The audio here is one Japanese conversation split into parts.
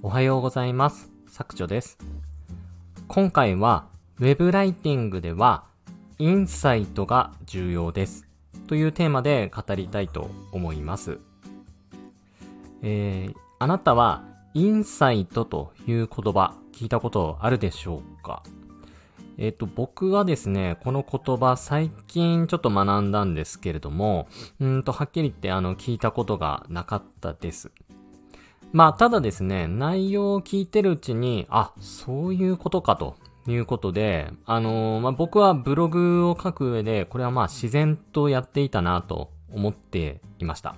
おはようございます。作長です。今回は Web ライティングではインサイトが重要ですというテーマで語りたいと思います。えー、あなたはインサイトという言葉聞いたことあるでしょうか？えっ、と、僕はですね、この言葉最近ちょっと学んだんですけれども、うんと、はっきり言ってあの、聞いたことがなかったです。まあ、ただですね、内容を聞いてるうちに、あ、そういうことかということで、あのーまあ、僕はブログを書く上で、これはまあ自然とやっていたなと思っていました。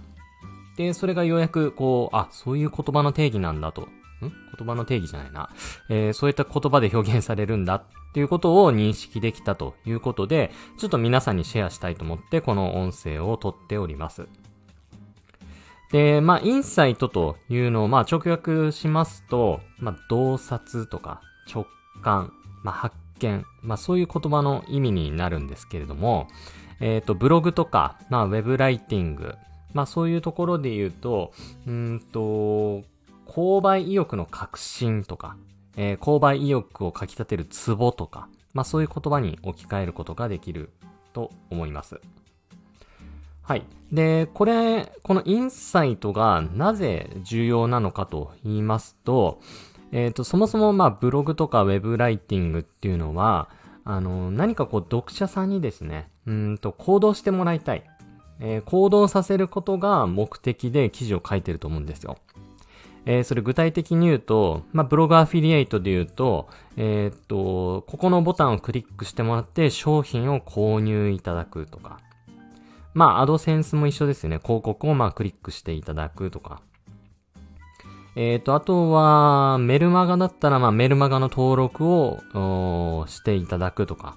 で、それがようやく、こう、あ、そういう言葉の定義なんだと。ん？言葉の定義じゃないな。えーそういった言葉で表現されるんだっていうことを認識できたということで、ちょっと皆さんにシェアしたいと思って、この音声を撮っております。で、まあ、インサイトというのを、まあ、直訳しますと、まあ、洞察とか直感、まあ、発見、まあ、そういう言葉の意味になるんですけれども、えっ、と、ブログとか、まあ、ウェブライティング、まあ、そういうところで言うと、うんと、購買意欲の革新とか、えー購買意欲をかき立てるツボとか、まあ、そういう言葉に置き換えることができると思います。はい。で、これ、このインサイトがなぜ重要なのかと言いますと、えっ、と、そもそもまあブログとかウェブライティングっていうのは、あの、何かこう読者さんにですね、うんと行動してもらいたい。えー行動させることが目的で記事を書いてると思うんですよ。えーそれ具体的に言うと、まあ、ブログアフィリエイトで言うと、えーっと、ここのボタンをクリックしてもらって商品を購入いただくとか。まあ、アドセンスも一緒ですよね。広告をまあクリックしていただくとか。えーと、あとは、メルマガだったら、まあ、メルマガの登録をしていただくとか。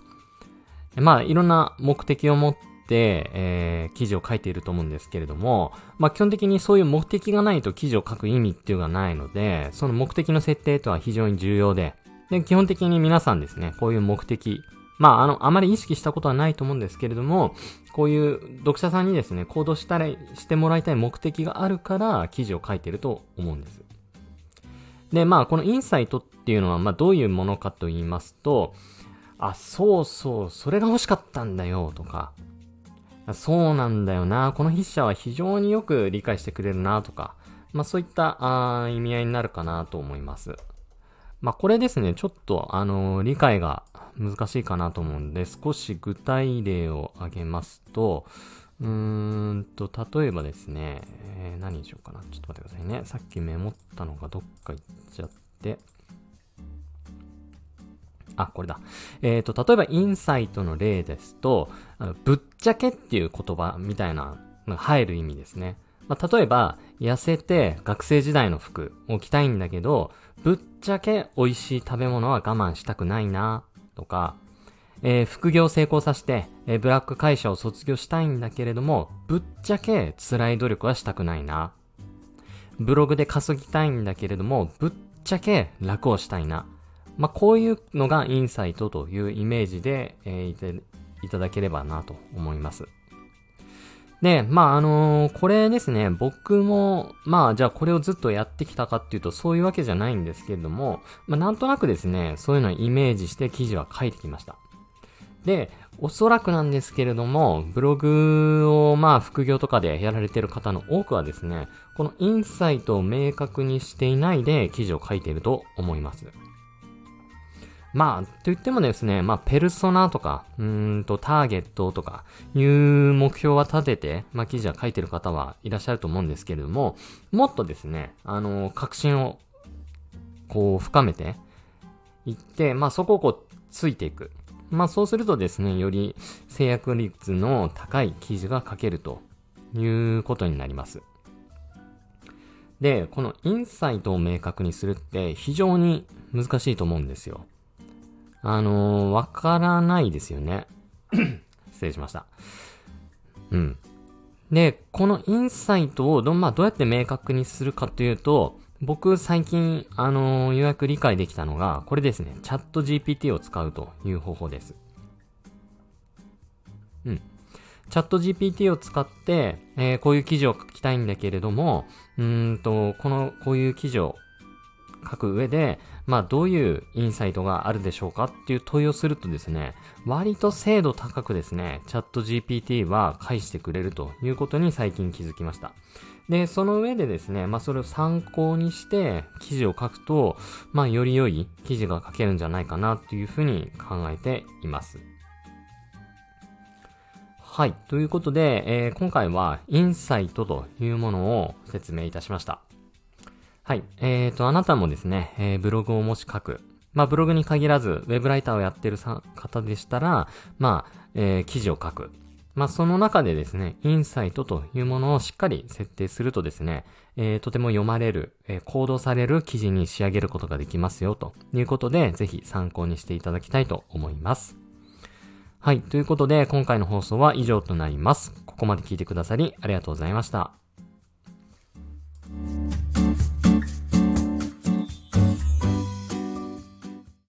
まあ、いろんな目的を持って、えー記事を書いていると思うんですけれども、まあ、基本的にそういう目的がないと記事を書く意味っていうのがないので、その目的の設定とは非常に重要で、で、基本的に皆さんですね、こういう目的、まあ、あの、あまり意識したことはないと思うんですけれども、こういう読者さんにですね、行動したら、してもらいたい目的があるから、記事を書いてると思うんです。で、まあ、このインサイトっていうのは、まあ、どういうものかと言いますと、あ、そうそう、それが欲しかったんだよ、とか、そうなんだよな、この筆者は非常によく理解してくれるな、とか、まあ、そういったあ意味合いになるかなと思います。まあ、これですね、ちょっと、あのー理解が難しいかなと思うんで、少し具体例を挙げますと、うーんと、例えばですね、えー何にしようかな。ちょっと待ってくださいね。さっきメモったのがどっか行っちゃって。あ、これだ。えっ、と、例えばインサイトの例ですと、あのぶっちゃけっていう言葉みたいなのが入る意味ですね。まあ、例えば、痩せて学生時代の服を着たいんだけど、ぶっちゃけ美味しい食べ物は我慢したくないな、とか、えー副業成功させて、えーブラック会社を卒業したいんだけれども、ぶっちゃけ辛い努力はしたくないな。ブログで稼ぎたいんだけれども、ぶっちゃけ楽をしたいな。まあ、こういうのがインサイトというイメージで、えーいていただければなと思います。で、まあ、あのーこれですね、僕も、まあ、じゃあこれをずっとやってきたかっていうと、そういうわけじゃないんですけれども、まあ、なんとなくですね、そういうのをイメージして記事は書いてきました。で、おそらくなんですけれども、ブログをまあ副業とかでやられてる方の多くはですね、このインサイトを明確にしていないで記事を書いていると思います。まあ、と言ってもですね、まあ、ペルソナとか、うんと、ターゲットとか、いう目標は立てて、まあ、記事は書いてる方はいらっしゃると思うんですけれども、もっとですね、あの、確信を、こう、深めていって、まあ、そこをこう、ついていく。まあ、そうするとですね、より制約率の高い記事が書けるということになります。で、このインサイトを明確にするって非常に難しいと思うんですよ。あのーわからないですよね。失礼しました。うん。で、このインサイトをど、まあ、どうやって明確にするかというと、僕最近、あのーようやく理解できたのが、これですね。チャット GPT を使うという方法です。うん。チャット GPT を使って、えーこういう記事を書きたいんだけれども、うーんと、この、こういう記事を書く上で、まあどういうインサイトがあるでしょうかっていう問いをするとですね、割と精度高くですね、チャット GPT は返してくれるということに最近気づきました。で、その上でですね、まあそれを参考にして記事を書くと、まあより良い記事が書けるんじゃないかなっていうふうに考えています。はい。ということで、えー、今回はインサイトというものを説明いたしました。はい。えーと、あなたもですね、えー、ブログをもし書く。まあ、ブログに限らず、ウェブライターをやってる方でしたら、まあ、えー、記事を書く。まあ、その中でですね、インサイトというものをしっかり設定するとですね、えー、とても読まれる、えー、行動される記事に仕上げることができますよ、ということで、ぜひ参考にしていただきたいと思います。はい。ということで、今回の放送は以上となります。ここまで聞いてくださりありがとうございました。